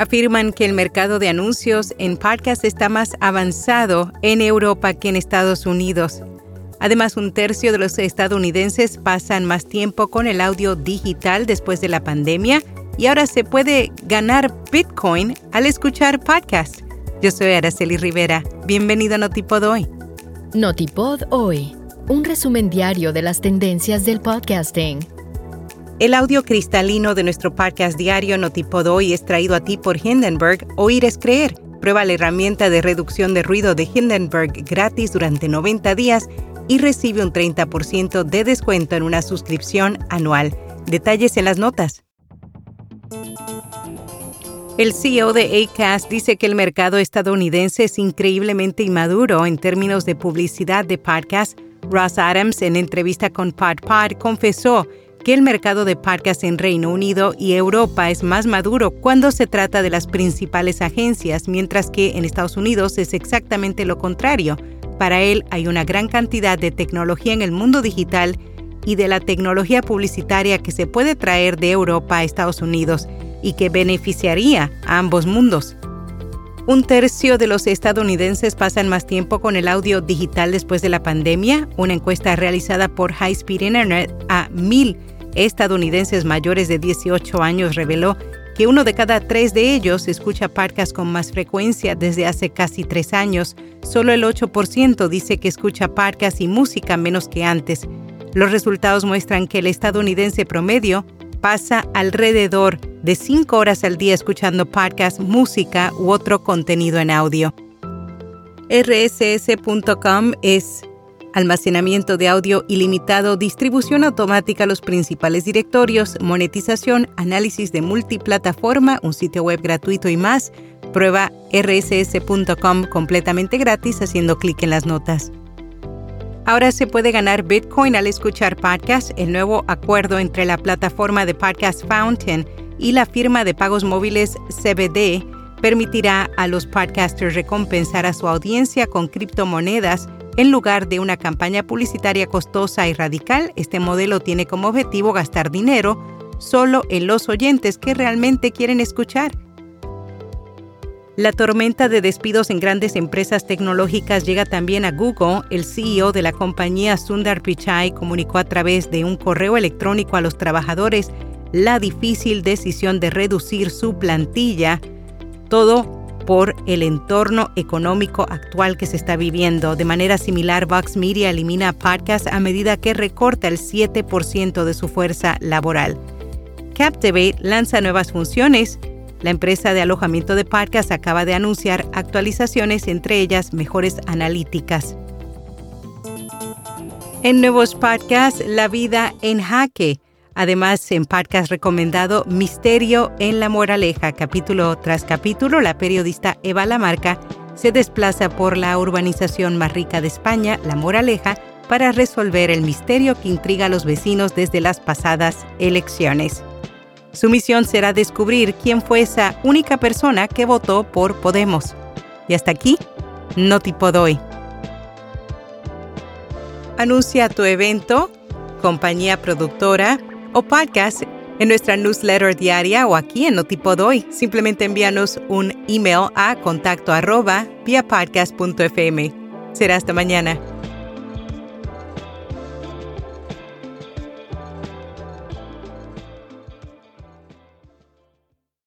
afirman que el mercado de anuncios en podcast está más avanzado en Europa que en Estados Unidos. Además, un tercio de los estadounidenses pasan más tiempo con el audio digital después de la pandemia y ahora se puede ganar Bitcoin al escuchar podcast. Yo soy Araceli Rivera. Bienvenido a Notipod Hoy. Notipod Hoy, un resumen diario de las tendencias del podcasting. El audio cristalino de nuestro podcast diario Notipod Hoy es traído a ti por Hindenburg. Oír es creer. Prueba la herramienta de reducción de ruido de Hindenburg gratis durante 90 días y recibe un 30% de descuento en una suscripción anual. Detalles en las notas. El CEO de ACAST dice que el mercado estadounidense es increíblemente inmaduro en términos de publicidad de podcast. Ross Adams, en entrevista con PodPod, confesó que el mercado de podcast en Reino Unido y Europa es más maduro cuando se trata de las principales agencias, mientras que en Estados Unidos es exactamente lo contrario. Para él hay una gran cantidad de tecnología en el mundo digital y de la tecnología publicitaria que se puede traer de Europa a Estados Unidos y que beneficiaría a ambos mundos. Un tercio de los estadounidenses pasan más tiempo con el audio digital después de la pandemia. Una encuesta realizada por High Speed Internet a mil estadounidenses mayores de 18 años reveló que uno de cada tres de ellos escucha podcasts con más frecuencia desde hace casi tres años. Solo el 8% dice que escucha podcasts y música menos que antes. Los resultados muestran que el estadounidense promedio pasa alrededor de cinco horas al día escuchando podcasts, música u otro contenido en audio. rss.com es almacenamiento de audio ilimitado, distribución automática a los principales directorios, monetización, análisis de multiplataforma, un sitio web gratuito y más. Prueba rss.com completamente gratis haciendo clic en las notas. Ahora se puede ganar Bitcoin al escuchar podcast. El nuevo acuerdo entre la plataforma de Podcast Fountain y la firma de pagos móviles CBD permitirá a los podcasters recompensar a su audiencia con criptomonedas en lugar de una campaña publicitaria costosa y radical, este modelo tiene como objetivo gastar dinero solo en los oyentes que realmente quieren escuchar. La tormenta de despidos en grandes empresas tecnológicas llega también a Google. El CEO de la compañía Sundar Pichai comunicó a través de un correo electrónico a los trabajadores la difícil decisión de reducir su plantilla. Todo por el entorno económico actual que se está viviendo. De manera similar, Vox Media elimina podcast a medida que recorta el 7% de su fuerza laboral. Captivate lanza nuevas funciones. La empresa de alojamiento de podcast acaba de anunciar actualizaciones, entre ellas mejores analíticas. En nuevos podcasts, La vida en jaque Además, en podcast recomendado Misterio en la Moraleja, capítulo tras capítulo, la periodista Eva Lamarca se desplaza por la urbanización más rica de España, La Moraleja, para resolver el misterio que intriga a los vecinos desde las pasadas elecciones. Su misión será descubrir quién fue esa única persona que votó por Podemos. Y hasta aquí, no tipo doy. Anuncia tu evento, compañía productora, o podcast en nuestra newsletter diaria o aquí en Notipod Hoy. Simplemente envíanos un email a contacto arroba via. Será hasta mañana.